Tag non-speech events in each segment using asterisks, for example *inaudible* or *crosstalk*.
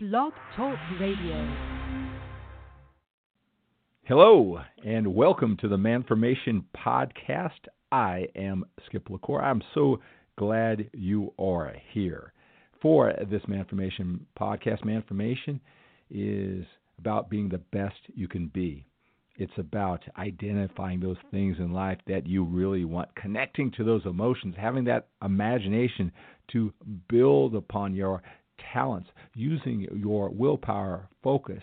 Blog Talk Radio. Hello, and welcome to the Manformation Podcast. I am Skip LaCour. I'm so glad you are here for this Manformation Podcast. Manformation is about being the best you can be. It's about identifying those things in life that you really want, connecting to those emotions, having that imagination to build upon your talents, using your willpower, focus,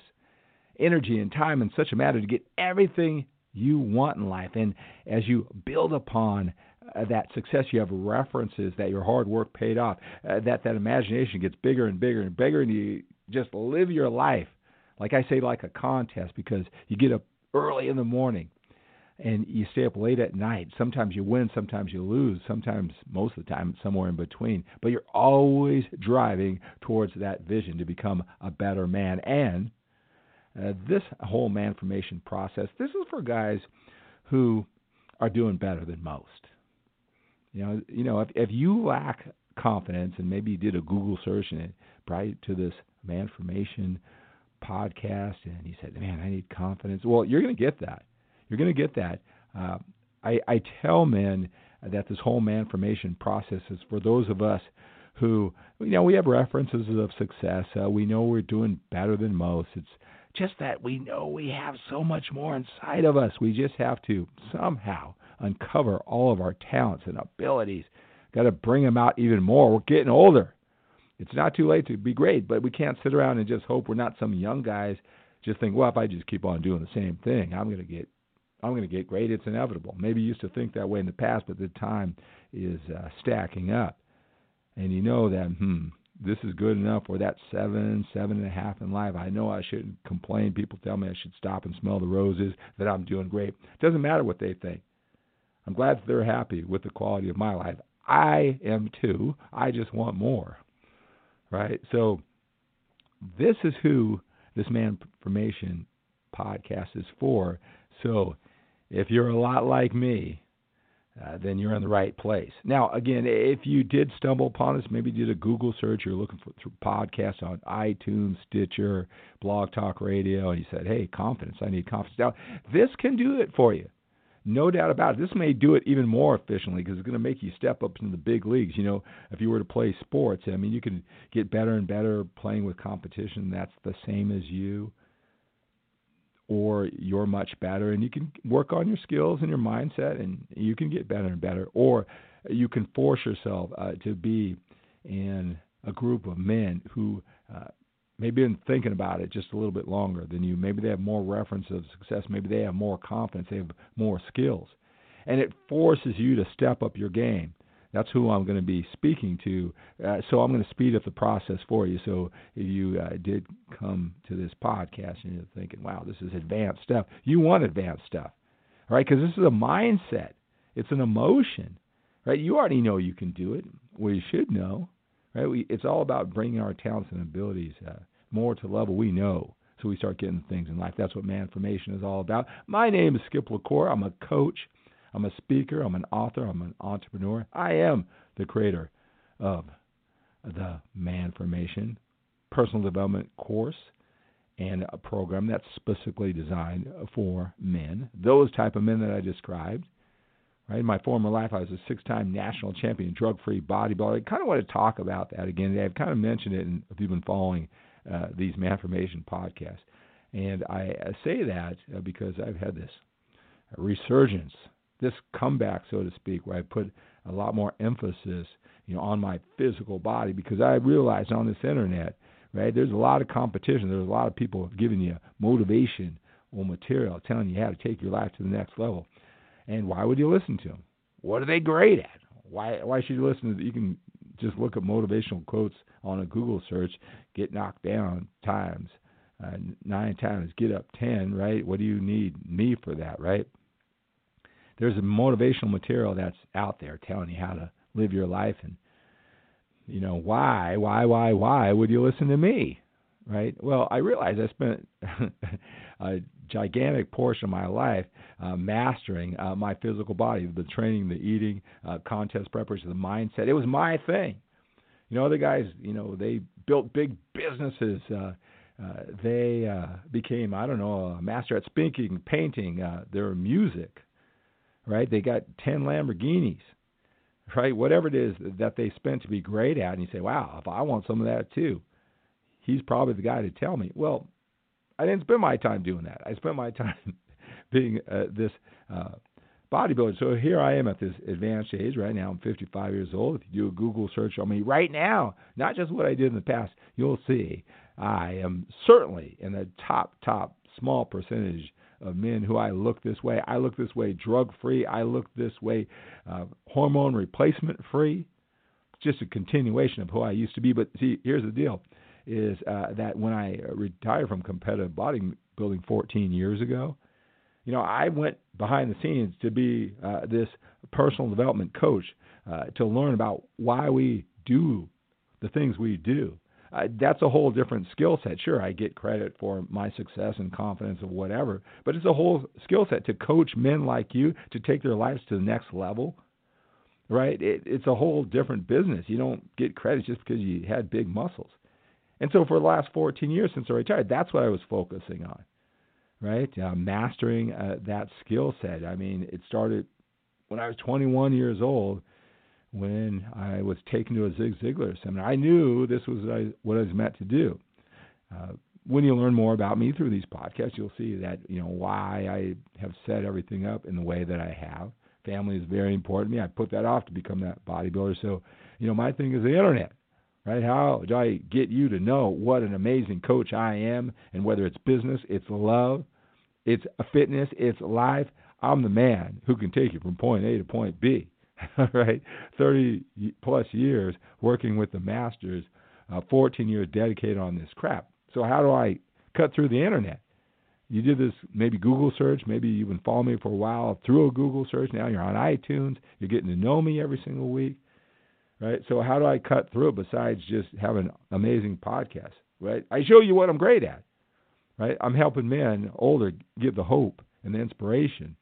energy, and time in such a manner to get everything you want in life. And as you build upon uh, that success, you have references that your hard work paid off, uh, that that imagination gets bigger and bigger and bigger, and you just live your life, like I say, like a contest because you get up early in the morning and you stay up late at night. Sometimes you win, sometimes you lose, sometimes most of the time somewhere in between. But you're always driving towards that vision to become a better man. And uh, this whole man formation process, this is for guys who are doing better than most. You know, you know, if if you lack confidence, and maybe you did a Google search and it brought to this man formation podcast, and you said, "Man, I need confidence." Well, you're going to get that you're going to get that. Uh, I, I tell men that this whole man formation process is for those of us who, you know, we have references of success. Uh, we know we're doing better than most. It's just that we know we have so much more inside of us. We just have to somehow uncover all of our talents and abilities. Got to bring them out even more. We're getting older. It's not too late to be great, but we can't sit around and just hope we're not some young guys just think, well, if I just keep on doing the same thing, I'm going to get I'm going to get great. It's inevitable. Maybe you used to think that way in the past, but the time is uh, stacking up. And you know that, hmm, this is good enough for that seven, seven and a half in life. I know I shouldn't complain. People tell me I should stop and smell the roses, that I'm doing great. It doesn't matter what they think. I'm glad they're happy with the quality of my life. I am too. I just want more. Right? So, this is who this Man Formation podcast is for. So, if you're a lot like me, uh, then you're in the right place. Now, again, if you did stumble upon us, maybe did a Google search, you're looking for podcasts on iTunes, Stitcher, Blog Talk Radio, and you said, "Hey, confidence, I need confidence." Now, this can do it for you, no doubt about it. This may do it even more efficiently because it's going to make you step up into the big leagues. You know, if you were to play sports, I mean, you can get better and better playing with competition that's the same as you or you're much better and you can work on your skills and your mindset and you can get better and better. Or you can force yourself uh, to be in a group of men who uh, maybe been thinking about it just a little bit longer than you. Maybe they have more reference of success. Maybe they have more confidence. They have more skills. And it forces you to step up your game that's who I'm going to be speaking to. Uh, so I'm going to speed up the process for you. So if you uh, did come to this podcast and you're thinking, wow, this is advanced stuff, you want advanced stuff, right? Because this is a mindset, it's an emotion, right? You already know you can do it. Well, you should know, right? We, it's all about bringing our talents and abilities uh, more to level we know. So we start getting things in life. That's what man formation is all about. My name is Skip LaCour. I'm a coach I'm a speaker, I'm an author, I'm an entrepreneur. I am the creator of the Man Formation personal development course and a program that's specifically designed for men, those type of men that I described. Right, in my former life, I was a six-time national champion, drug-free bodybuilder. I kind of want to talk about that again today. I've kind of mentioned it if you've been following uh, these Manformation podcasts, and I say that uh, because I've had this resurgence this comeback, so to speak, where I put a lot more emphasis, you know, on my physical body because I realized on this internet, right, there's a lot of competition. There's a lot of people giving you motivation or material, telling you how to take your life to the next level. And why would you listen to them? What are they great at? Why why should you listen to? You can just look at motivational quotes on a Google search. Get knocked down times uh, nine times. Get up ten. Right? What do you need me for that? Right? There's a motivational material that's out there telling you how to live your life and you know why why why why would you listen to me right? Well i realize i spent *laughs* a gigantic portion of my life uh, mastering uh, my physical body the training the eating uh, contest preparation the mindset. It was my thing. You know other guys you know they built big businesses. Uh, uh, they uh, became, I don't know, a master at spinking, painting, uh, their music, right? They got 10 Lamborghinis, right? Whatever it is that they spent to be great at. And you say, wow, if I want some of that too, he's probably the guy to tell me. Well, I didn't spend my time doing that. I spent my *laughs* time being uh, this uh, bodybuilder. So here I am at this advanced age. Right now, I'm 55 years old. If you do a Google search on me right now, not just what I did in the past, you'll see I am certainly in the top, top small percentage of men who I look this way. I look this way drug free. I look this way uh, hormone replacement free. Just a continuation of who I used to be. But see, here's the deal: is uh, that when I retired from competitive bodybuilding 14 years ago, you know, I went behind the scenes to be uh, this personal development coach uh, to learn about why we do the things we do. That's a whole different skill set. Sure, I get credit for my success and confidence of whatever, but it's a whole skill set to coach men like you to take their lives to the next level. Right? It, it's a whole different business. You don't get credit just because you had big muscles. And so for the last 14 years since I retired, that's what I was focusing on right? Uh, mastering uh, that skill set. I mean, it started when I was 21 years old when I was taken to a Zig Ziglar seminar. I knew this was what I, what I was meant to do. Uh, when you learn more about me through these podcasts, you'll see that you know why I have set everything up in the way that I have. Family is very important to me. I put that off to become that bodybuilder. So, you know, my thing is the internet right? How do I get you to know what an amazing coach I am and whether it's business, it's love, it's fitness, it's life. I'm the man who can take you from point A to point B, *laughs* right? 30 plus years working with the masters, uh, 14 years dedicated on this crap. So, how do I cut through the internet? You did this maybe Google search, maybe you've been following me for a while through a Google search. Now you're on iTunes, you're getting to know me every single week right? So how do I cut through it besides just having amazing podcasts, right? I show you what I'm great at, right? I'm helping men older give the hope and the inspiration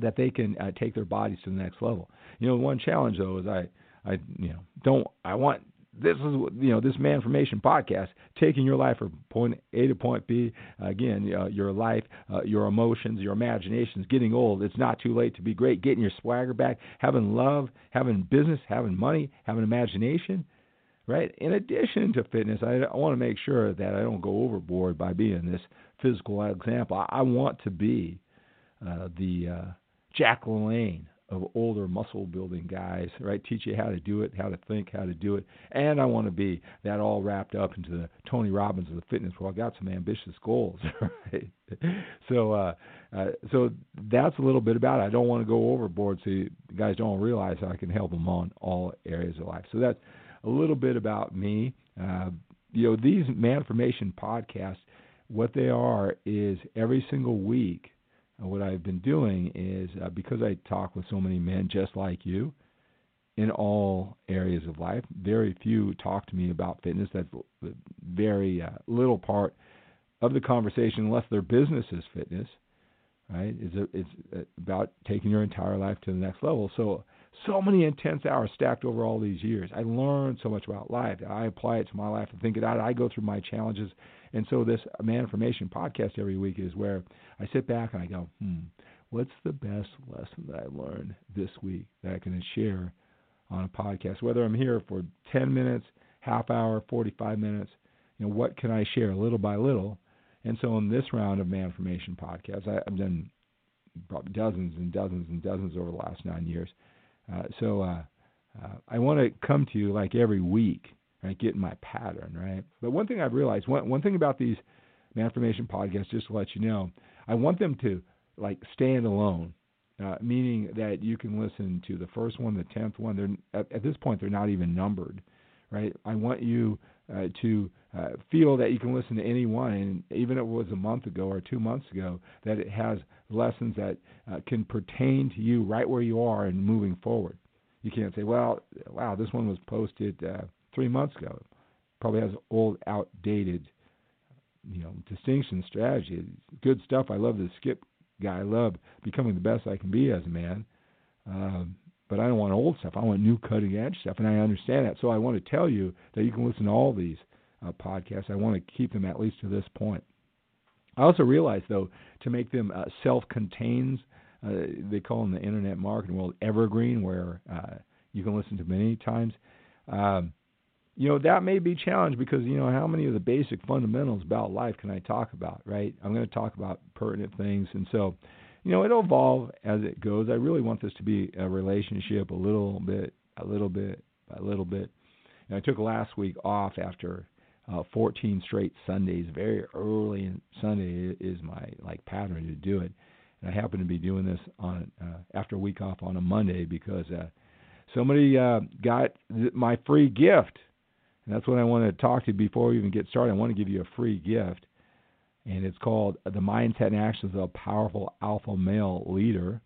that they can uh, take their bodies to the next level. You know, one challenge though is I, I, you know, don't I want this is you know this manformation podcast taking your life from point A to point B. Again, uh, your life, uh, your emotions, your imaginations. Getting old, it's not too late to be great. Getting your swagger back, having love, having business, having money, having imagination. Right. In addition to fitness, I, I want to make sure that I don't go overboard by being this physical example. I, I want to be uh, the Jack LaLanne of older muscle building guys, right? Teach you how to do it, how to think, how to do it. And I want to be that all wrapped up into the Tony Robbins of the fitness world. I got some ambitious goals, *laughs* right? So, uh, uh, so that's a little bit about it. I don't want to go overboard so you guys don't realize I can help them on all areas of life. So that's a little bit about me. Uh, you know, these Manformation podcasts, what they are is every single week what I've been doing is uh, because I talk with so many men just like you in all areas of life, very few talk to me about fitness. That's very uh, little part of the conversation, unless their business is fitness. Right? It's, a, it's about taking your entire life to the next level. So, so many intense hours stacked over all these years. I learned so much about life. I apply it to my life and think about it. I go through my challenges and so this Manformation podcast every week is where I sit back and I go, hmm, what's the best lesson that I learned this week that I can share on a podcast? Whether I'm here for 10 minutes, half hour, 45 minutes, you know, what can I share little by little? And so in this round of Manformation podcasts, I, I've done probably dozens and dozens and dozens over the last nine years. Uh, so uh, uh, I want to come to you like every week right? Get in my pattern, right? But one thing I've realized, one one thing about these Manformation podcasts, just to let you know, I want them to like stand alone, uh, meaning that you can listen to the first one, the tenth one. They're at, at this point they're not even numbered, right? I want you uh, to uh, feel that you can listen to any one, and even if it was a month ago or two months ago, that it has lessons that uh, can pertain to you right where you are and moving forward. You can't say, well, wow, this one was posted uh, three months ago. Probably has old, outdated, you know, distinction strategy. Good stuff. I love the skip guy. I love becoming the best I can be as a man. Um, but I don't want old stuff. I want new cutting edge stuff, and I understand that. So I want to tell you that you can listen to all these uh, podcasts. I want to keep them at least to this point. I also realize, though, to make them uh, self-contained, uh, they call them the internet marketing world evergreen, where uh, you can listen to many times. Um, you know that may be challenged because you know how many of the basic fundamentals about life can I talk about, right? I'm going to talk about pertinent things, and so you know it'll evolve as it goes. I really want this to be a relationship, a little bit, a little bit, a little bit. And I took last week off after uh, 14 straight Sundays. Very early in Sunday is my like pattern to do it, and I happen to be doing this on uh, after a week off on a Monday because uh, somebody uh, got th- my free gift, and that's what I want to talk to you before we even get started. I want to give you a free gift, and it's called "The Mindset and Actions of a Powerful Alpha Male Leader."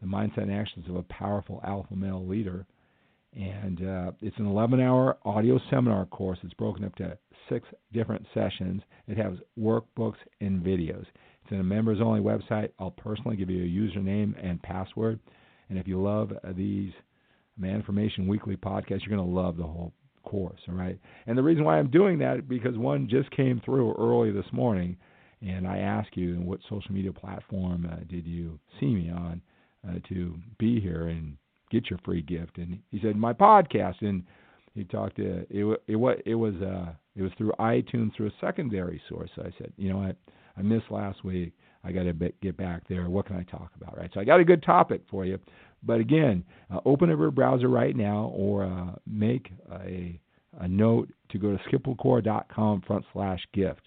The Mindset and Actions of a Powerful Alpha Male Leader and uh, it's an 11 hour audio seminar course. It's broken up to six different sessions. It has workbooks and videos. It's in a members only website. I'll personally give you a username and password. And if you love these Manformation Weekly podcasts, you're going to love the whole course. All right. And the reason why I'm doing that because one just came through early this morning, and I asked you, what social media platform uh, did you see me on uh, to be here? And get your free gift. And he said, my podcast. And he talked to it. It, it was uh, it was through iTunes through a secondary source. So I said, you know what, I missed last week. I got to get back there. What can I talk about? Right. So I got a good topic for you. But again, uh, open up your browser right now or uh, make a a note to go to skiplacour.com front slash gift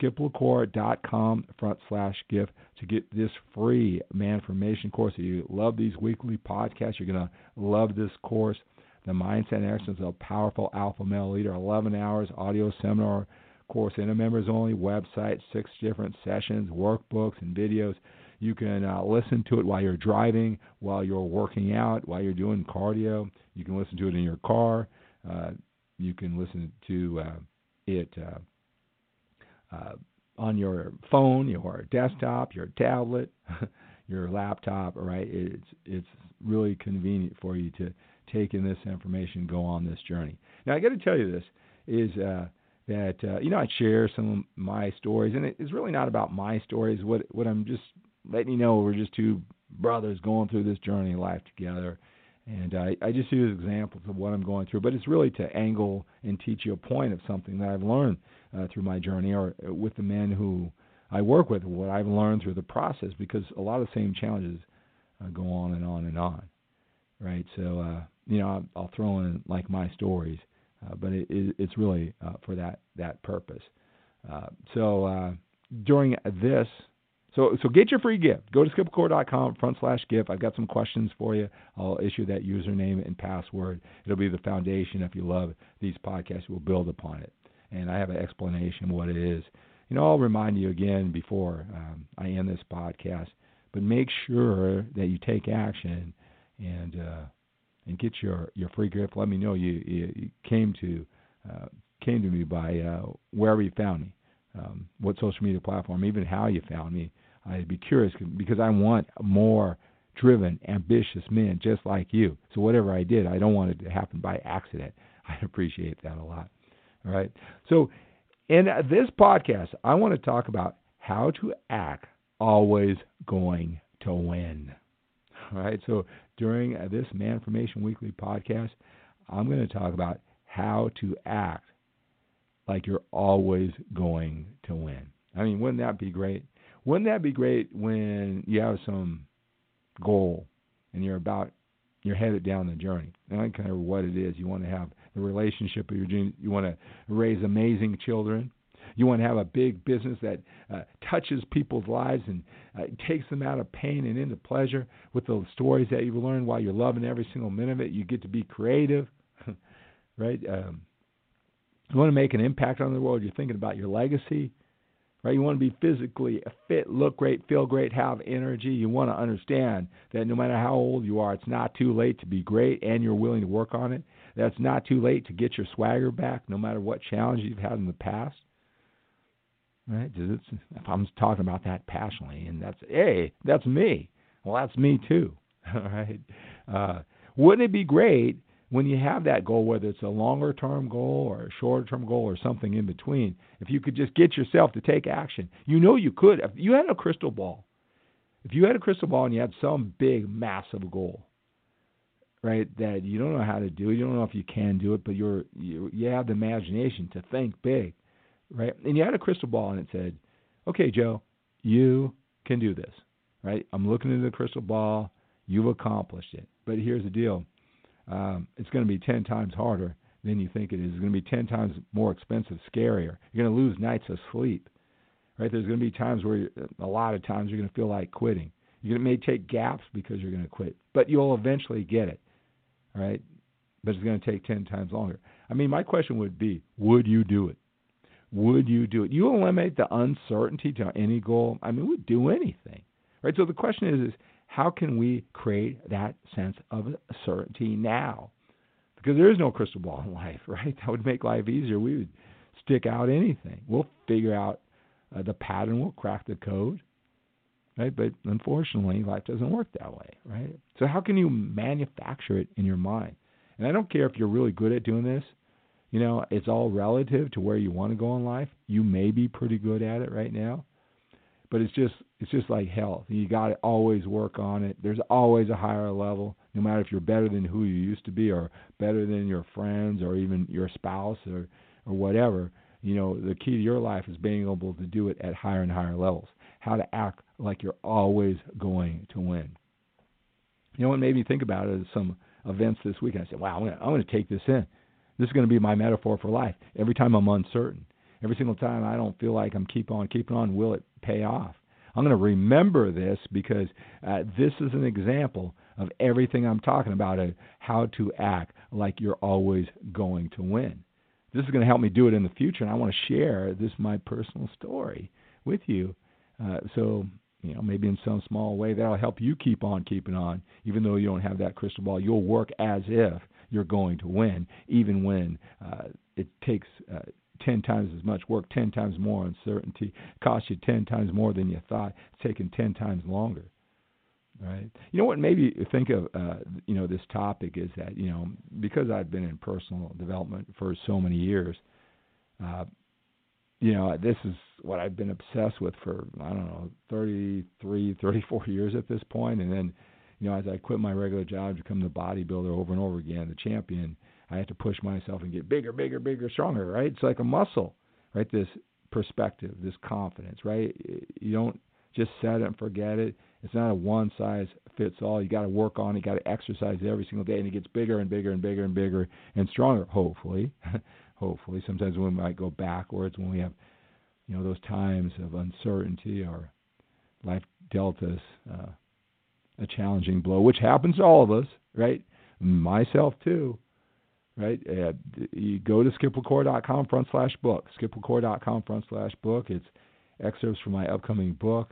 skiplacour.com front slash gift to get this free man formation course. If you love these weekly podcasts, you're going to love this course. The Mindset and Actions of a Powerful Alpha Male Leader, 11 hours audio seminar course in a members only website, six different sessions, workbooks, and videos. You can uh, listen to it while you're driving, while you're working out, while you're doing cardio. You can listen to it in your car. Uh, you can listen to uh, it uh, uh, on your phone, your desktop, your tablet, *laughs* your laptop. Right? It's it's really convenient for you to take in this information, go on this journey. Now, I got to tell you this is uh, that uh, you know I share some of my stories, and it's really not about my stories. What what I'm just letting you know, we're just two brothers going through this journey of life together. And I, I just use examples of what I'm going through, but it's really to angle and teach you a point of something that I've learned uh, through my journey or uh, with the men who I work with, what I've learned through the process, because a lot of the same challenges uh, go on and on and on, right? So, uh, you know, I'll, throw in like my stories, uh, but it, it, it's really uh, for that that purpose. Uh, so during this, so so get your free gift. Go to skiplacour.com front slash gift. I've got some questions for you. I'll issue that username and password. It'll be the foundation. If you love these podcasts, we'll build upon it and I have an explanation of what it is. You know, I'll remind you again before um, I end this podcast, but make sure that you take action and uh, and get your your free gift. Let me know you, you, you came to uh, came to me by uh, wherever you found me, um, what social media platform, even how you found me. I'd be curious because I want more driven, ambitious men just like you. So whatever I did, I don't want it to happen by accident. *laughs* I appreciate that a lot. All right. So, in this podcast, I want to talk about how to act always going to win. All right. So, during this Man Formation Weekly podcast, I'm going to talk about how to act like you're always going to win. I mean, wouldn't that be great? Wouldn't that be great when you have some goal and you're about you're headed down the journey? I don't care what it is. You want to have the relationship of your genes. You want to raise amazing children. You want to have a big business that uh, touches people's lives and uh, takes them out of pain and into pleasure with the stories that you've learned while you're loving every single minute of it. You get to be creative, *laughs* right? Um, you want to make an impact on the world. You're thinking about your legacy, right? You want to be physically fit, look great, feel great, have energy. You want to understand that no matter how old you are, it's not too late to be great, and you're willing to work on it That's not too late to get your swagger back, no matter what challenge you've had in the past. Right? If I'm talking about that passionately, and that's hey, that's me. Well, that's me too. *laughs* All right. Uh, wouldn't it be great when you have that goal, whether it's a longer term goal or a shorter term goal or something in between, if you could just get yourself to take action, you know you could. If you had a crystal ball, if you had a crystal ball and you had some big, massive goal, right, that you don't know how to do, you don't know if you can do it, but you're you, you have the imagination to think big, right? And you had a crystal ball and it said, "Okay, Joe, you can do this." Right? I'm looking into the crystal ball. You've accomplished it. But here's the deal um, it's going to be 10 times harder than you think it is. It's going to be 10 times more expensive, scarier. You're going to lose nights of sleep. Right? There's going to be times where, a lot of times, you're going to feel like quitting. You may take gaps because you're going to quit, but you'll eventually get it. Right? But it's going to take 10 times longer. I mean, my question would be would you do it? Would you do it? You eliminate the uncertainty to any goal. I mean, we'd do anything. Right? So the question is, is how can we create that sense of certainty now? Because there is no crystal ball in *laughs* life, right? That would make life easier. We would stick out anything. We'll figure out uh, the pattern, we'll crack the code, right? But unfortunately, life doesn't work that way, right? So, how can you manufacture it in your mind? And I don't care if you're really good at doing this. You know, it's all relative to where you want to go in life. You may be pretty good at it right now, but it's just it's just like health. You got to always work on it. There's always a higher level, no matter if you're better than who you used to be, or better than your friends, or even your spouse, or or whatever. You know, the key to your life is being able to do it at higher and higher levels. How to act like you're always going to win. You know what made me think about it is some events this week. I said, "Wow, I'm going to take this in. This is going to be my metaphor for life. Every time I'm uncertain, every single time I don't feel like I'm keep on keeping on, will it pay off?" I'm going to remember this because uh, this is an example of everything I'm talking about uh, how to act like you're always going to win. This is going to help me do it in the future, and I want to share this my personal story with you. Uh, so, you know, maybe in some small way that'll help you keep on keeping on, even though you don't have that crystal ball. You'll work as if you're going to win, even when uh, it takes uh, 10 times as much work, 10 times more uncertainty, cost you 10 times more than you thought, it's taking 10 times longer. Right. You know what made me think of uh, you know this topic is that you know because I've been in personal development for so many years, uh, you know this is what I've been obsessed with for I don't know 33, 34 years at this point, and then you know as I quit my regular job to become the bodybuilder over and over again, the champion, I have to push myself and get bigger, bigger, bigger, stronger, right? It's like a muscle, right? This perspective, this confidence, right? You don't just set it and forget it. It's not a one size fits all. You got to work on it. You got to exercise every single day, and it gets bigger and bigger and bigger and bigger and stronger. Hopefully, *laughs* hopefully. Sometimes we might go backwards when we have, you know, those times of uncertainty or life dealt us uh, a challenging blow, which happens to all of us, right? Myself too right? Uh, you go to skiplacour.com front slash book. skiplacour.com front slash book. It's excerpts from my upcoming book.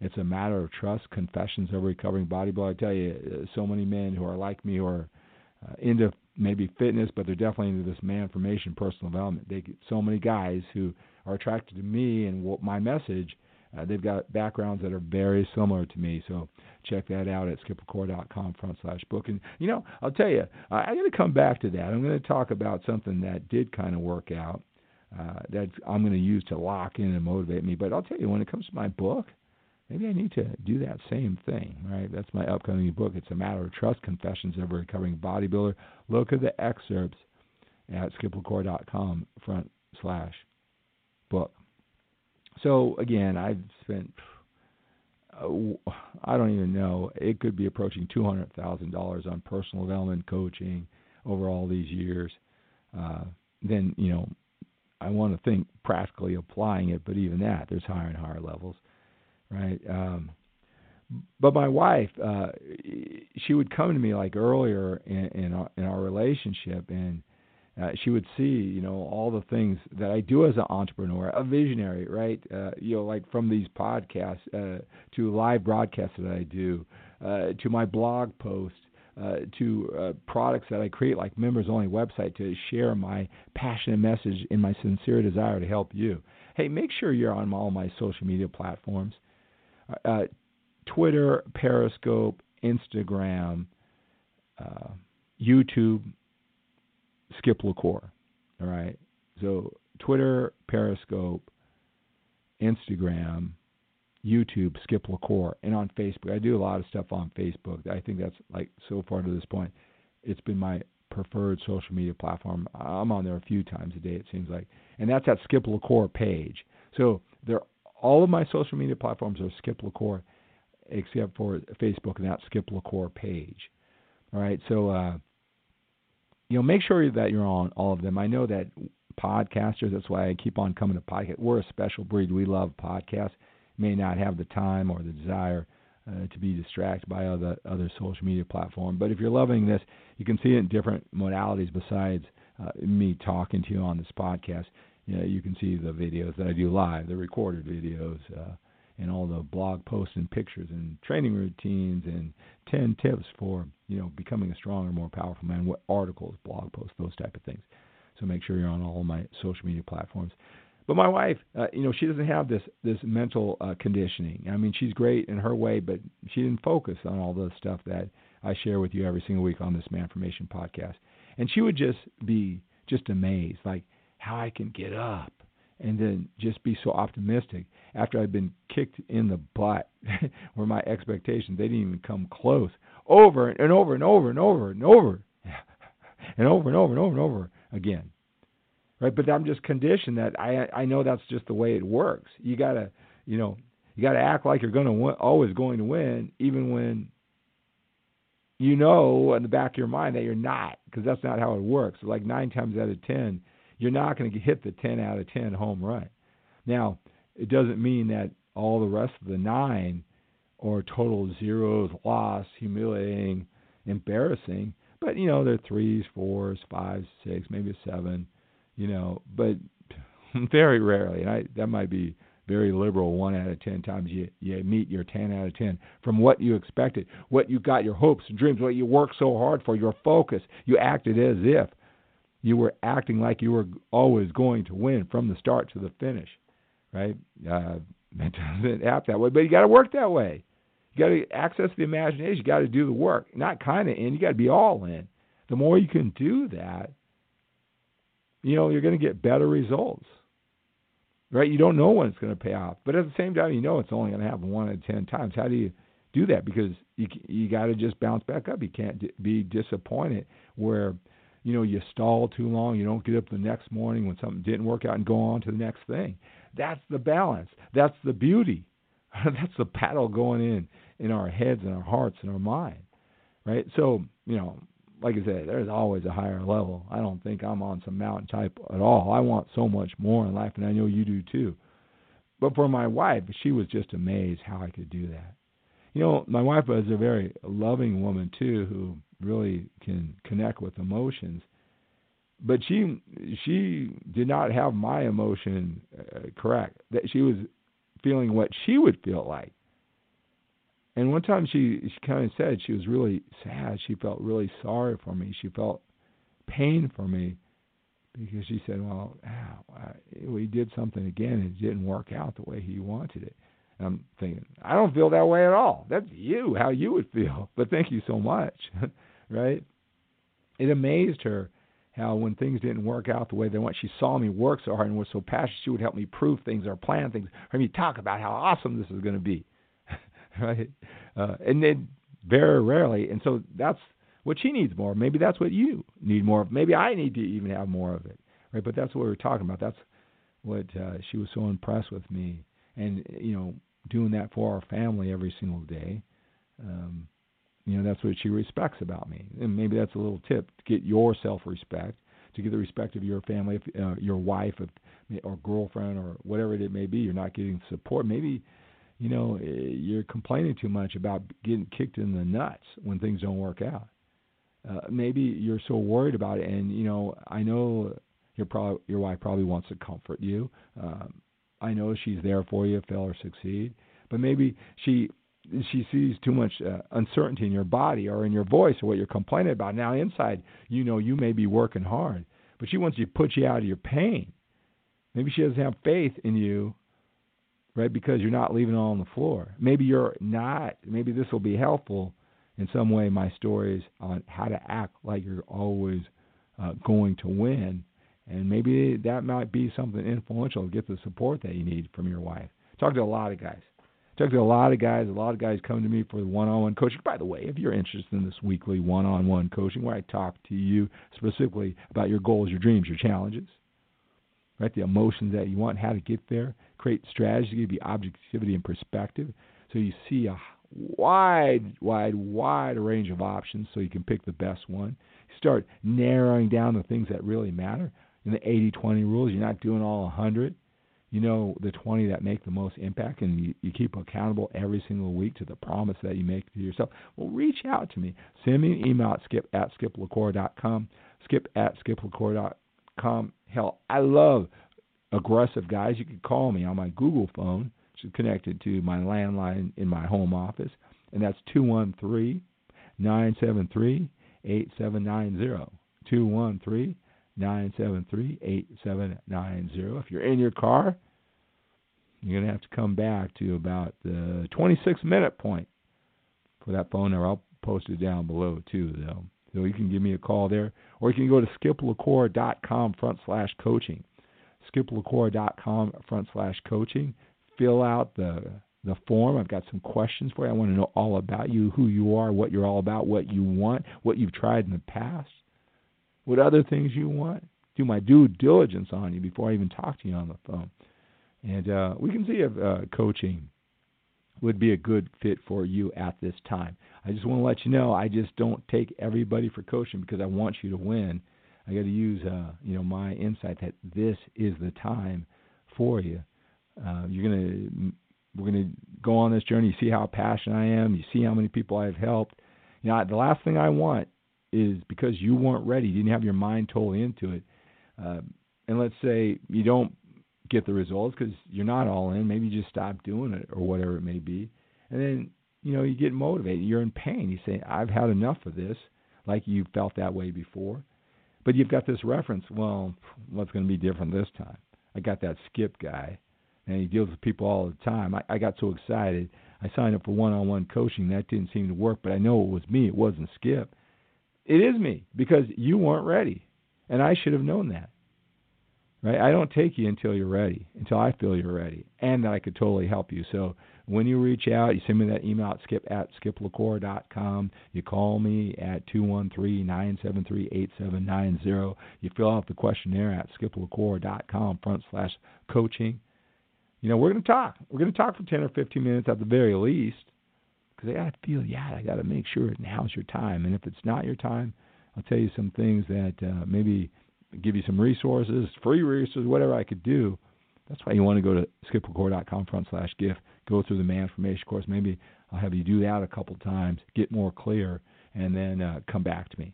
It's a matter of trust, confessions of a recovering bodybuilder. I tell you, uh, so many men who are like me who are uh, into maybe fitness, but they're definitely into this man formation, personal development. They get so many guys who are attracted to me and what my message uh, they've got backgrounds that are very similar to me. So check that out at skiplacour.com front slash book. And, you know, I'll tell you, I'm going to come back to that. I'm going to talk about something that did kind of work out uh, that I'm going to use to lock in and motivate me. But I'll tell you, when it comes to my book, maybe I need to do that same thing, right? That's my upcoming book. It's a matter of trust, confessions of a recovering bodybuilder. Look at the excerpts at skiplacour.com front slash book. So again, I've spent uh, I don't even know. It could be approaching two hundred thousand dollars on personal development coaching over all these years. Uh, then you know, I want to think practically applying it, but even that, there's higher and higher levels, right? Um, but my wife, uh, she would come to me like earlier in, in our, in our relationship, and uh, she would see, you know, all the things that I do as an entrepreneur, a visionary, right? Uh, you know, like from these podcasts uh, to live broadcasts that I do, uh, to my blog posts, uh, to uh, products that I create, like members only website, to share my passionate message in my sincere desire to help you. Hey, make sure you're on all my social media platforms Twitter, Periscope, Instagram, YouTube, Skip LaCour. All right. So Twitter, Periscope, Instagram, YouTube, Skip LaCour, and on Facebook. I do a lot of stuff on Facebook. I think that's like so far to this point, it's been my preferred social media platform. I'm on there a few times a day, it seems like, and that's at Skip LaCour page. So they're, all of my social media platforms are Skip LaCour, except for Facebook and that Skip LaCour page. All right, so uh, you know, make sure that you're on all of them. I know that podcasters. That's why I keep on coming to podcast. We're a special breed. We love podcasts. May not have the time or the desire uh, to be distracted by other other social media platform. But if you're loving this, you can see it in different modalities besides uh, me talking to you on this podcast. You, know, you can see the videos that I do live, the recorded videos, uh, and all the blog posts and pictures and training routines and 10 tips for you know becoming a stronger, more powerful man. What articles, blog posts, those type of things. So make sure you're on all my social media platforms. But my wife, uh, you know, she doesn't have this this mental uh, conditioning. I mean, she's great in her way, but she didn't focus on all the stuff that I share with you every single week on this Manformation podcast. And she would just be just amazed, like how I can get up and then just be so optimistic after I've been kicked in the butt, *laughs* where my expectations they didn't even come close, over and over and over and over and over *laughs* and over and over and over and over again right? But I'm just conditioned that I I know that's just the way it works. You gotta, you know, you gotta act like you're gonna win, always going to win, even when you know in the back of your mind that you're not, because that's not how it works. Like nine times out of ten, you're not going to hit the ten out of ten home run. Now, it doesn't mean that all the rest of the nine are total zeros, loss, humiliating, embarrassing. But you know, they're threes, fours, fives, six, maybe a seven you know, but *laughs* very rarely, and I that might be very liberal. One out of ten times you you meet your ten out of ten from what you expected, what you got your hopes and dreams, what you worked so hard for, your focus. You acted as if you were acting like you were always going to win from the start to the finish, right? Uh, *laughs* it doesn't happen that way, but you got to work that way. You got to access the imagination. You got to do the work, not kind of in. You got to be all in. The more you can do that, you know, you're going to get better results. Right? You don't know when it's going to pay off, but at the same time, you know it's only going to happen one of ten times. How do you do that? Because you you got to just bounce back up. You can't be disappointed where you know you stall too long. You don't get up the next morning when something didn't work out and go on to the next thing. That's the balance. That's the beauty. *laughs* That's the battle going in in our heads and our hearts and our mind. Right? So you know like I said, there's always a higher level. I don't think I'm on some mountain type at all. I want so much more in life, and I know you do too. But for my wife, she was just amazed how I could do that. You know, my wife was a very loving woman too, who really can connect with emotions. But she she did not have my emotion uh, correct. That she was feeling what she would feel like. And one time she she kind of said she was really sad. She felt really sorry for me. She felt pain for me because she said, "Well, ah, we did something again. And it didn't work out the way he wanted it." And I'm thinking, I don't feel that way at all. That's you, how you would feel. *laughs* But thank you so much, *laughs* right? It amazed her how when things didn't work out the way they want, she saw me work so hard and was so passionate. She would help me prove things or plan things, hear me talk about how awesome this is going to be. *laughs* right? Uh, and then very rarely, and so that's what she needs more. Maybe that's what you need more. Maybe I need to even have more of it, right? But that's what we were talking about. That's what uh, she was so impressed with me, and you know, doing that for our family every single day. Um, you know, that's what she respects about me, and maybe that's a little tip to get your self-respect, to get the respect of your family, if, uh, your wife, if, or girlfriend, or whatever it may be. You're not getting support. Maybe you know, eh, you're complaining too much about getting kicked in the nuts when things don't work out. Uh, maybe you're so worried about it, and you know, I know your probably your wife probably wants to comfort you. Um, I know she's there for you, fail or succeed, but maybe she she sees too much uh, uncertainty in your body or in your voice or what you're complaining about. Now inside, you know, you may be working hard, but she wants you to put you out of your pain. Maybe she doesn't have faith in you right? Because you're not leaving all on the floor. Maybe you're not. Maybe this will be helpful in some way. My stories on how to act like you're always uh, going to win. And maybe that might be something influential to get the support that you need from your wife. Talk to a lot of guys. Talk to a lot of guys. A lot of guys come to me for one-on-one coaching. By the way, if you're interested in this weekly one-on-one coaching, where I talk to you specifically about your goals, your dreams, your challenges, right? The emotions that you want, how to get there, create strategy, give you objectivity and perspective, so you see a wide, wide, wide range of options, so you can pick the best one. Start narrowing down the things that really matter. In the 80-20 rules, you're not doing all 100 you know the 20 that make the most impact and you, you keep accountable every single week to the promise that you make to yourself, well, reach out to me. Send me an email at skip at skiplacour.com, skip at skiplacour.com. Hell, I love aggressive guys. You can call me on my Google phone, which is connected to my landline in my home office, and that's 213 973 8790. 213 973 8790. If you're in your car, you're going to have to come back to about the 26 minute point for that phone number. I'll post it down below too, though. So you can give me a call there, or you can go to skiplacour.com front slash coaching. skiplacour.com front slash coaching. Fill out the the form. I've got some questions for you. I want to know all about you, who you are, what you're all about, what you want, what you've tried in the past what other things you want. Do my due diligence on you before I even talk to you on the phone. And uh, we can see if uh, coaching would be a good fit for you at this time. I just want to let you know I just don't take everybody for coaching because I want you to win. I got to use uh, you know my insight that this is the time for you. Uh, you're gonna we're gonna go on this journey. You see how passionate I am. You see how many people I've helped. You know, the last thing I want is because you weren't ready, you didn't have your mind totally into it. Uh, and let's say you don't get the results because you're not all in. Maybe you just stop doing it or whatever it may be. And then, you know, you get motivated. You're in pain. You say, I've had enough of this, like you felt that way before. But you've got this reference. Well, what's going to be different this time? I got that skip guy, and he deals with people all the time. I, I got so excited. I signed up for one on one coaching. That didn't seem to work, but I know it was me. It wasn't Skip. It is me because you weren't ready, and I should have known that. Right? I don't take you until you're ready, until I feel you're ready, and that I could totally help you. So when you reach out, you send me that email at skip at skiplacour.com. You call me at 213-973-8790. You fill out the questionnaire at skiplacour.com front slash coaching. You know, we're going to talk. We're going to talk for 10 or 15 minutes at the very least because I got to feel, yeah, I got to make sure now's your time. And if it's not your time, I'll tell you some things that uh, maybe give you some resources, free resources, whatever I could do. That's why you want to go to skiplacour.com front slash gift, go through the man formation course. Maybe I'll have you do that a couple times, get more clear, and then uh, come back to me.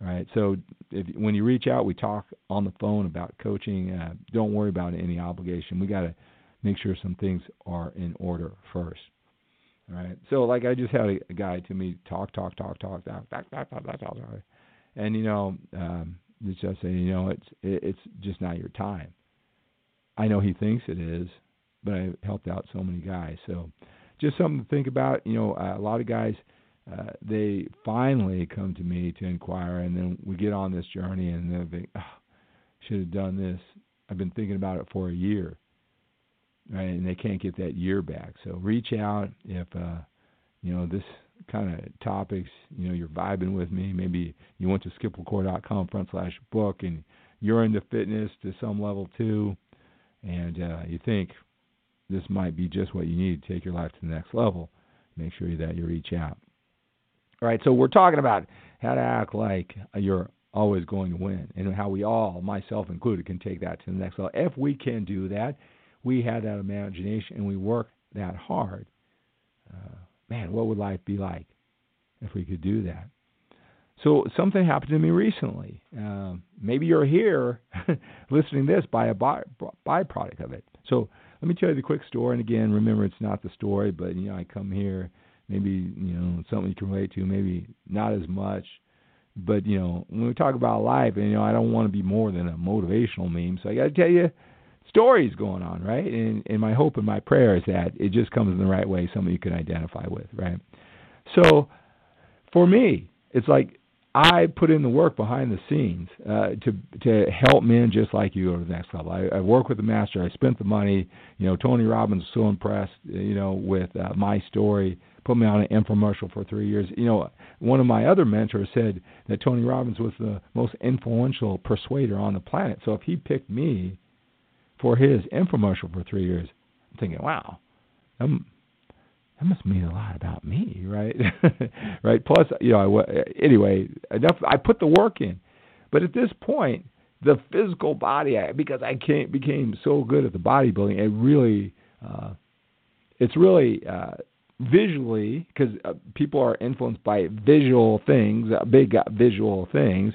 All right. So if, when you reach out, we talk on the phone about coaching. Uh, don't worry about any obligation. We got to make sure some things are in order first. Right. So like I just had a, guy to me talk, talk, talk, talk, talk, talk, talk, talk, talk, talk, talk. and you know, um, it's just saying, you know, it's it, it's just not your time. I know he thinks it is, but I've helped out so many guys. So just something to think about. You know, uh, a lot of guys uh, they finally come to me to inquire, and then we get on this journey, and then they oh, should have done this. I've been thinking about it for a year right? And they can't get that year back. So reach out if uh, you know this kind of topics. You know you're vibing with me. Maybe you went to skiplacour.com front slash book and you're into fitness to some level too, and uh, you think this might be just what you need to take your life to the next level. Make sure that you reach out. All right, so we're talking about how to act like you're always going to win and how we all, myself included, can take that to the next level. If we can do that, we had that imagination and we worked that hard, uh, man, what would life be like if we could do that? So something happened to me recently. Uh, maybe you're here *laughs* listening to this by a by, byproduct of it. So let me tell you the quick story. And again, remember it's not the story, but you know I come here, maybe you know something you can relate to, maybe not as much. But you know when we talk about life, and you know I don't want to be more than a motivational meme, so I got to tell you stories going on, right? And, and my hope and my prayer is that it just comes in the right way, something you can identify with, right? So for me, it's like I put in the work behind the scenes uh, to to help men just like you go to the next level. I, I work with the master. I spent the money. You know, Tony Robbins was so impressed. You know, with uh, my story, put me on an infomercial for three years. You know, one of my other mentors said that Tony Robbins was the most influential persuader on the planet. So if he picked me for his infomercial for three years, I'm thinking, wow, I'm that must mean a lot about me, right? *laughs* right. Plus, you know, I, anyway, enough. I put the work in, but at this point, the physical body, because I came, became so good at the bodybuilding, it really, uh, it's really uh, visually because uh, people are influenced by visual things, uh, big uh, visual things,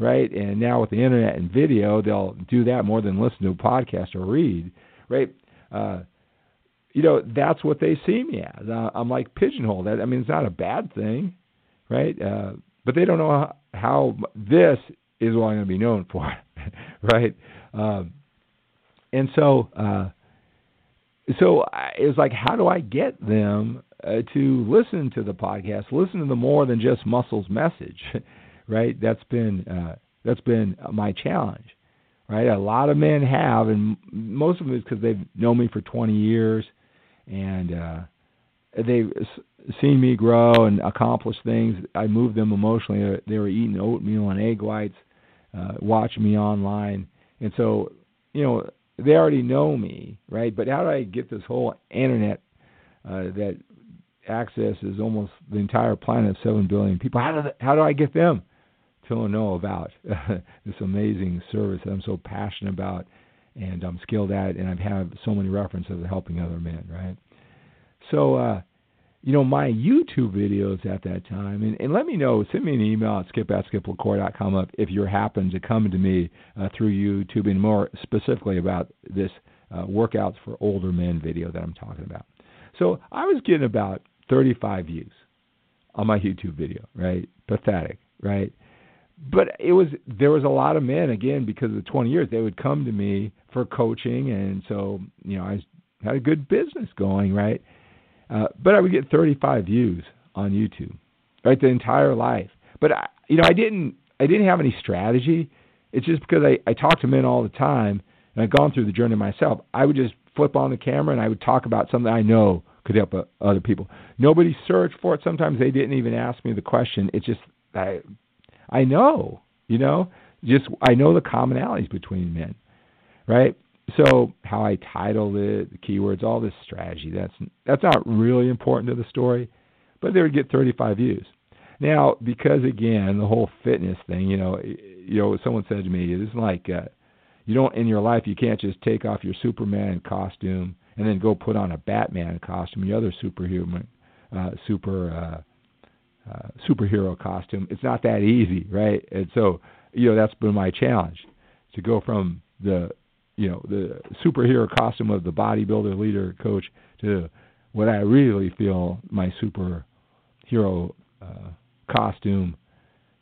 right? And now with the internet and video, they'll do that more than listen to a podcast or read, right? Uh, you know, that's what they see me as. Uh, I'm like pigeonholed. I mean, it's not a bad thing, right? Uh, but they don't know how, how this is what I'm going to be known for, *laughs* right? Um, and so, uh, so it was like, how do I get them uh, to listen to the podcast, listen to the more than just muscles message, *laughs* right? That's been uh, that's been my challenge, right? A lot of men have, and most of them is because they've known me for 20 years and uh, they've seen me grow and accomplish things. I moved them emotionally. They were eating oatmeal and egg whites, uh, watching me online, and so you know they already know me, right? But how do I get this whole internet uh, that accesses almost the entire planet of seven billion people? How do how do I get them to know about *laughs* this amazing service that I'm so passionate about? and I'm skilled at and I've had so many references of helping other men, right? So, uh, you know, my YouTube videos at that time, and, and let me know, send me an email at skip at skiplacour.com up if you happen to come to me uh, through YouTube and more specifically about this uh, workouts for older men video that I'm talking about. So I was getting about 35 views on my YouTube video, right? Pathetic, right? But it was there was a lot of men again because of the 20 years they would come to me for coaching and so you know I had a good business going right? Uh, but I would get 35 views on YouTube right the entire life. But I, you know I didn't I didn't have any strategy. It's just because I I talk to men all the time and I've gone through the journey myself. I would just flip on the camera and I would talk about something I know could help uh, other people. Nobody searched for it. Sometimes they didn't even ask me the question. It's just I I know, you know, just I know the commonalities between men, right? So how I titled it, the keywords, all this strategy, that's that's not really important to the story, but they would get 35 views. Now, because again, the whole fitness thing, you know, you know, someone said to me, it's like uh, you don't in your life you can't just take off your Superman costume and then go put on a Batman costume, your other superhuman, uh, super uh, superhero costume. It's not that easy, right? And so, you know, that's been my challenge to go from the, you know, the superhero costume of the bodybuilder, leader, coach to what I really feel my superhero uh, costume,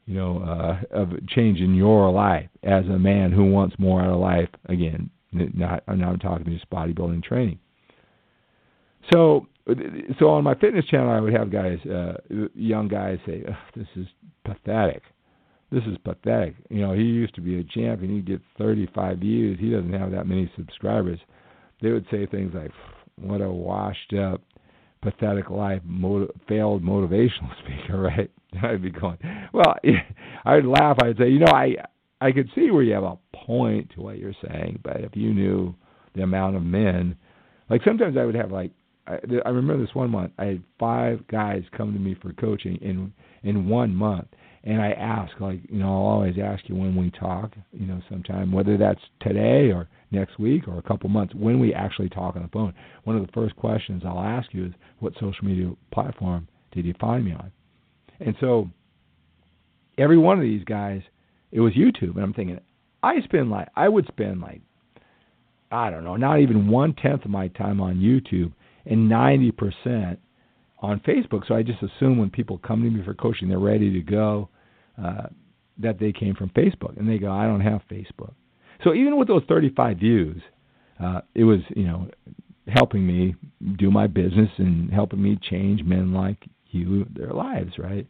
you know, uh, of changing your life as a man who wants more out of life. Again, not I'm not talking just bodybuilding training. So so on my fitness channel, I would have guys, uh, young guys, say, "This is pathetic. This is pathetic." You know, he used to be a champion. He'd get 35 views. He doesn't have that many subscribers. They would say things like, "What a washed up, pathetic life, motiv- failed motivational *laughs* speaker." Right? *laughs* I'd be going, "Well," *laughs* I'd laugh. I'd say, "You know, I I could see where you have a point to what you're saying, but if you knew the amount of men." Like sometimes I would have like I, I remember this one month. I had five guys come to me for coaching in in one month, and I ask like you know I'll always ask you when we talk, you know, sometime whether that's today or next week or a couple months when we actually talk on the phone. One of the first questions I'll ask you is what social media platform did you find me on? And so every one of these guys, it was YouTube, and I'm thinking I spend like I would spend like I don't know, not even one tenth of my time on YouTube and 90% on Facebook. So I just assume when people come to me for coaching, they're ready to go, uh, that they came from Facebook. And they go, I don't have Facebook. So even with those 35 views, uh, it was, you know, helping me do my business and helping me change men like you, their lives, right?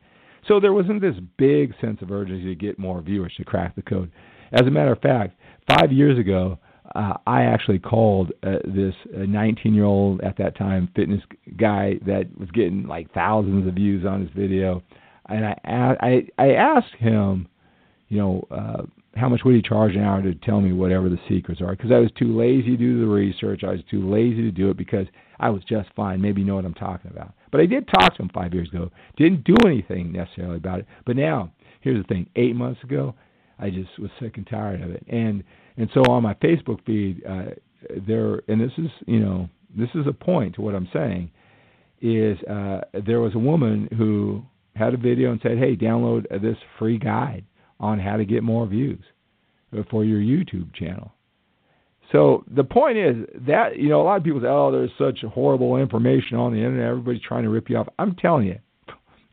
So there wasn't this big sense of urgency to get more viewers to crack the code. As a matter of fact, five years ago, uh, I actually called uh, this 19 year old at that time fitness guy that was getting like thousands of views on his video, and I I I asked him, you know, uh, how much would he charge an hour to tell me whatever the secrets are? Because I was too lazy to do the research. I was too lazy to do it because I was just fine. Maybe you know what I'm talking about. But I did talk to him five years ago. Didn't do anything necessarily about it. But now, here's the thing: eight months ago, I just was sick and tired of it. And and so on my Facebook feed, uh, there, and this is, you know, this is a point to what I'm saying, is uh, there was a woman who had a video and said, hey, download this free guide on how to get more views for your YouTube channel. So the point is that you know a lot of people say, "Oh, there's such horrible information on the internet. Everybody's trying to rip you off." I'm telling you,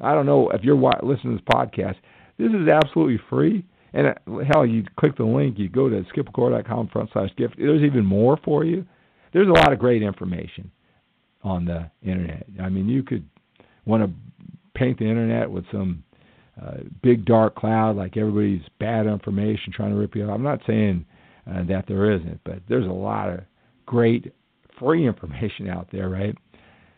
I don't know if you're listening to this podcast. This is absolutely free. And uh, hell, you click the link, you go to skiplacour.com front slash gift. There's even more for you. There's a lot of great information on the internet. I mean, you could want to paint the internet with some uh, big dark cloud like everybody's bad information trying to rip you off. I'm not saying uh, that there isn't, but there's a lot of great free information out there, right?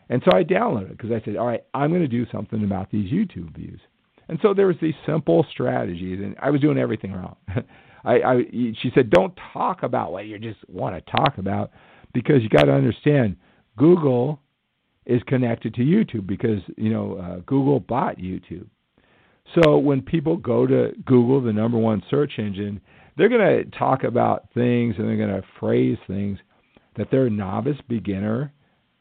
And so I downloaded it because I said, all right, I'm going to do something about these YouTube views. And so there was these simple strategies, and I was doing everything wrong. *laughs* I, I she said, don't talk about what you just want to talk about, because you got to understand Google is connected to YouTube because you know uh, Google bought YouTube. So when people go to Google, the number one search engine, they're going to talk about things and they're going to phrase things that they're novice, beginner,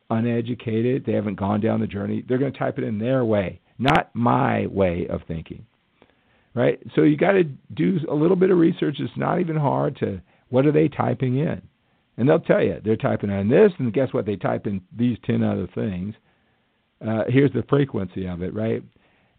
uneducated, they haven't gone down the journey. They're going to type it in their way not my way of thinking. Right? So you got to do a little bit of research. It's not even hard to what are they typing in? And they'll tell you they're typing in this, and guess what? They type in these 10 other things. Uh, here's the frequency of it, right?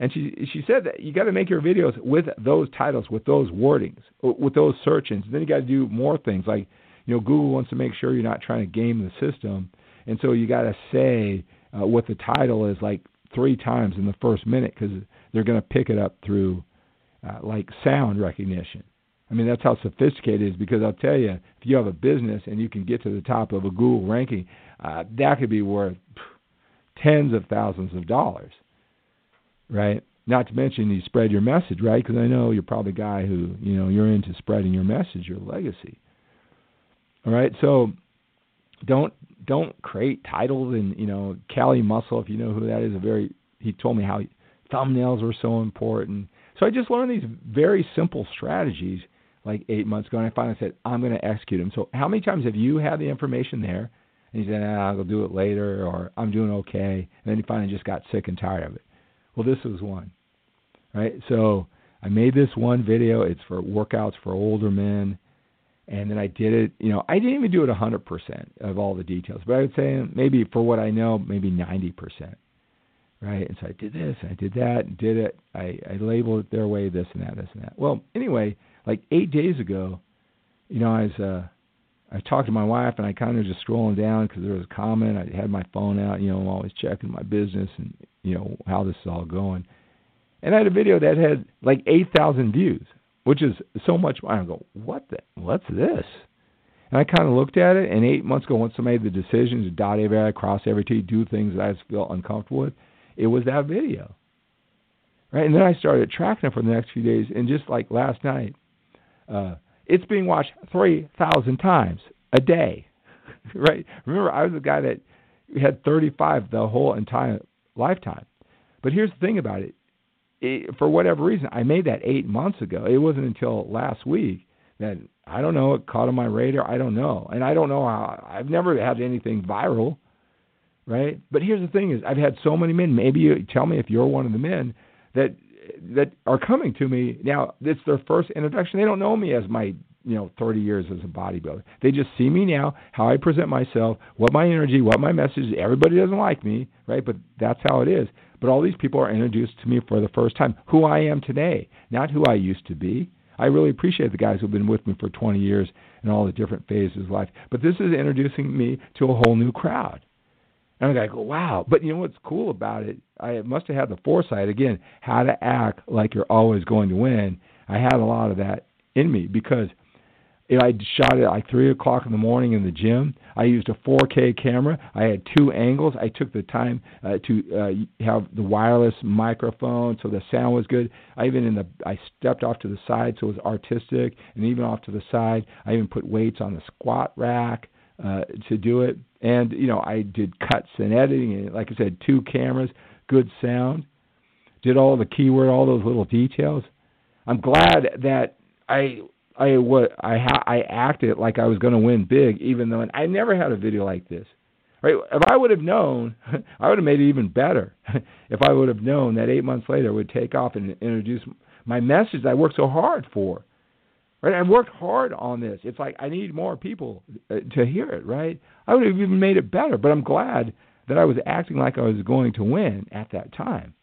And she she said that you got to make your videos with those titles, with those wordings, with those search engines. Then you got to do more things like, you know, Google wants to make sure you're not trying to game the system, and so you got to say uh, what the title is, like three times in the first minute because they're going to pick it up through uh, like sound recognition. I mean, that's how sophisticated it is because I'll tell you, if you have a business and you can get to the top of a Google ranking, uh, that could be worth tens of thousands of dollars, right? Not to mention you spread your message, right? Because I know you're probably a guy who, you know, you're into spreading your message, your legacy. All right, so don't don't create titles and you know Cali Muscle if you know who that is a very he told me how thumbnails were so important. So I just learned these very simple strategies like eight months ago, and I finally said I'm going to execute them. So how many times have you had the information there, and you said ah, I'll do it later, or I'm doing okay, and then you finally just got sick and tired of it? Well, this was one, right? So I made this one video. It's for workouts for older men and then I did it. You know, I didn't even do it 100% of all the details, but I would say maybe for what I know, maybe 90%. Right, and so I did this, I did that, and did it. I, I labeled it their way, this and that, this and that. Well, anyway, like eight days ago, you know, I was uh, I talked to my wife, and I kind of just scrolling down because there was a comment. I had my phone out, you know, I'm always checking my business and you know how this is all going. And I had a video that had like 8,000 views which is so much. I go, what the, what's this? And I kind of looked at it, and eight months ago, once I made the decision to dot every I, cross every T, do things that I felt uncomfortable with, it was that video. Right? And then I started tracking it for the next few days, and just like last night, uh, it's being watched 3,000 times a day. *laughs* right? Remember, I was the guy that had 35 the whole entire lifetime. But here's the thing about it it, for whatever reason, I made that eight months ago. It wasn't until last week that I don't know it caught on my radar. I don't know, and I don't know how. I've never had anything viral, right? But here's the thing: is I've had so many men. Maybe you tell me if you're one of the men that that are coming to me now. It's their first introduction. They don't know me as my you know 30 years as a bodybuilder. They just see me now, how I present myself, what my energy, what my message. Everybody doesn't like me, right? But that's how it is. But all these people are introduced to me for the first time, who I am today, not who I used to be. I really appreciate the guys who've been with me for 20 years in all the different phases of life. But this is introducing me to a whole new crowd. And I go, wow. But you know what's cool about it? I must have had the foresight again, how to act like you're always going to win. I had a lot of that in me because I shot it at like three o'clock in the morning in the gym. I used a 4K camera. I had two angles. I took the time uh, to uh, have the wireless microphone so the sound was good. I even in the I stepped off to the side so it was artistic, and even off to the side, I even put weights on the squat rack uh, to do it. And you know, I did cuts and editing, and like I said, two cameras, good sound. Did all the keyword, all those little details. I'm glad that I I what I ha- I acted like I was going to win big, even though I never had a video like this. Right? If I would have known, *laughs* I would have made it even better. *laughs* if I would have known that eight months later I would take off and introduce my message that I worked so hard for. Right? I worked hard on this. It's like I need more people uh, to hear it. Right? I would have even made it better. But I'm glad that I was acting like I was going to win at that time.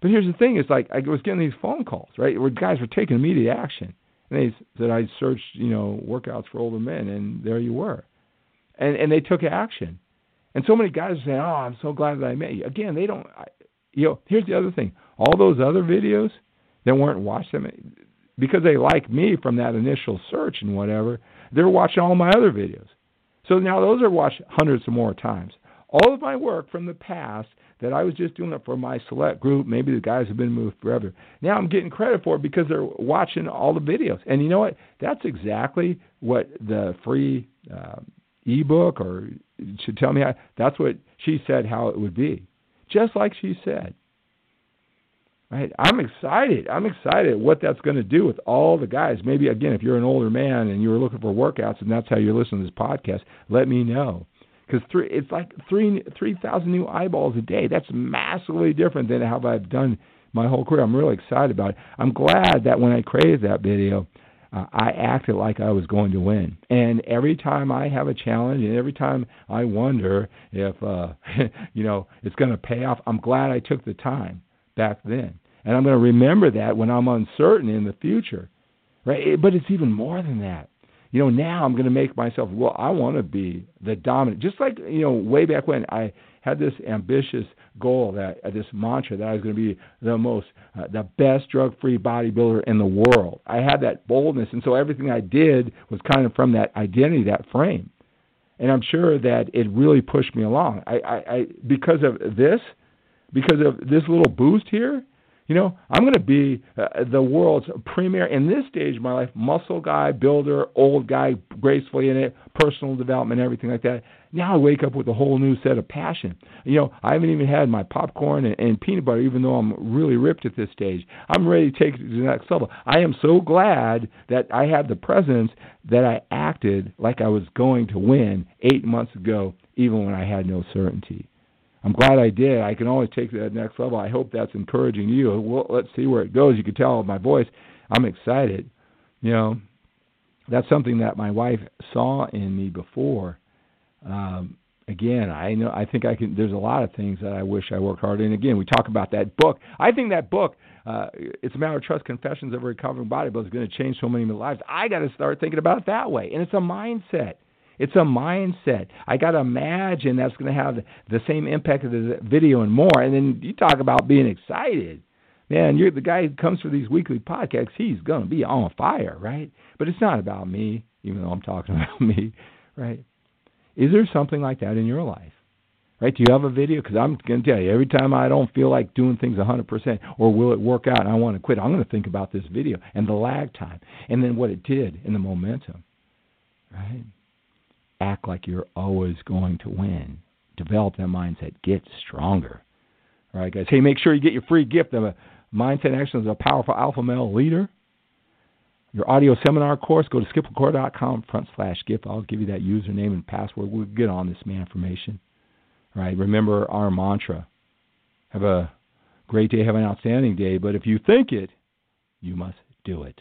But here's the thing: it's like I was getting these phone calls, right, where guys were taking immediate action and they said I searched, you know, workouts for older men, and there you were, and and they took action. And so many guys are saying, "Oh, I'm so glad that I met you." Again, they don't. I, you know, here's the other thing: all those other videos that weren't watched them because they like me from that initial search and whatever. They're watching all my other videos, so now those are watched hundreds of more times. All of my work from the past that I was just doing it for my select group. Maybe the guys have been moved forever. Now I'm getting credit for it because they're watching all the videos. And you know what? That's exactly what the free uh, ebook or should tell me how. That's what she said how it would be, just like she said. Right? I'm excited. I'm excited what that's going to do with all the guys. Maybe again, if you're an older man and you're looking for workouts and that's how you're listening to this podcast, let me know because three it's like three three thousand new eyeballs a day. That's massively different than how I've done my whole career. I'm really excited about it. I'm glad that when I created that video, uh, I acted like I was going to win. And every time I have a challenge, and every time I wonder if uh, *laughs* you know it's going to pay off, I'm glad I took the time back then, and I'm going to remember that when I'm uncertain in the future. Right? But it's even more than that you know, now I'm going to make myself, well, I want to be the dominant. Just like, you know, way back when I had this ambitious goal, that uh, this mantra that I was going to be the most, uh, the best drug free bodybuilder in the world. I had that boldness. And so everything I did was kind of from that identity, that frame. And I'm sure that it really pushed me along. I, I, I because of this, because of this little boost here, you know, I'm going to be uh, the world's premier in this stage of my life, muscle guy, builder, old guy, gracefully in it, personal development, everything like that. Now I wake up with a whole new set of passion. You know, I haven't even had my popcorn and, and peanut butter, even though I'm really ripped at this stage. I'm ready to take it to the next level. I am so glad that I had the presence that I acted like I was going to win eight months ago, even when I had no certainty. I'm glad I did. I can always take that next level. I hope that's encouraging you. Well, let's see where it goes. You can tell with my voice. I'm excited. You know, that's something that my wife saw in me before. Um, again, I know. I think I can. There's a lot of things that I wish I worked harder. And again, we talk about that book. I think that book, uh, it's a matter of trust. Confessions of a Recovering Bodybuilder is going to change so many lives. I got to start thinking about it that way, and it's a mindset. It's a mindset. I got to imagine that's going to have the same impact as the video and more. And then you talk about being excited. Man, you're the guy who comes for these weekly podcasts. He's going to be on fire, right? But it's not about me, even though I'm talking *laughs* about me, right? Is there something like that in your life? Right? Do you have a video? Because I'm going to tell you, every time I don't feel like doing things 100%, or will it work out and I want to quit, I'm going to think about this video and the lag time, and then what it did and the momentum. Right? Act like you're always going to win. Develop that mindset. Get stronger. All right, guys. Hey, make sure you get your free gift of a Mindset Action as a Powerful Alpha Male Leader. Your audio seminar course, go to skiplacour.com front slash gift. I'll give you that username and password. We'll get on this Manformation. All right, remember our mantra. Have a great day, have an outstanding day, but if you think it, you must do it.